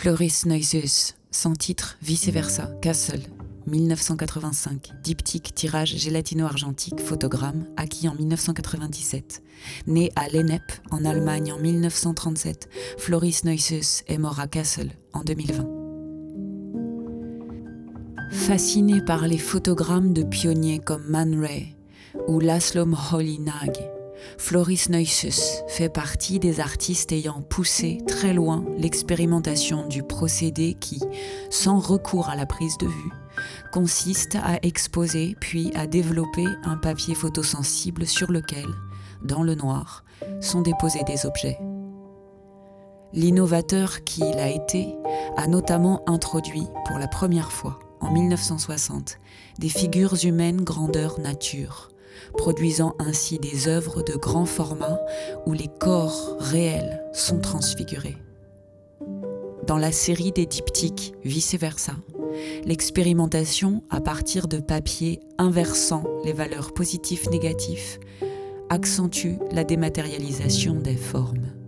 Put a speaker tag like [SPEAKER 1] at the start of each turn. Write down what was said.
[SPEAKER 1] Floris Neusus, sans titre, vice-versa, Castle, 1985, diptyque, tirage gélatino-argentique, photogramme, acquis en 1997. Né à Lennep, en Allemagne en 1937, Floris Neusus est mort à Kassel en 2020. Fasciné par les photogrammes de pionniers comme Man Ray ou Laszlo Nag, Floris Neusus fait partie des artistes ayant poussé très loin l'expérimentation du procédé qui, sans recours à la prise de vue, consiste à exposer puis à développer un papier photosensible sur lequel, dans le noir, sont déposés des objets. L'innovateur qui il a été a notamment introduit pour la première fois, en 1960, des figures humaines grandeur nature, produisant ainsi des œuvres de grand format où les corps réels sont transfigurés. Dans la série des diptyques vice-versa, l'expérimentation à partir de papier inversant les valeurs positives-négatives accentue la dématérialisation des formes.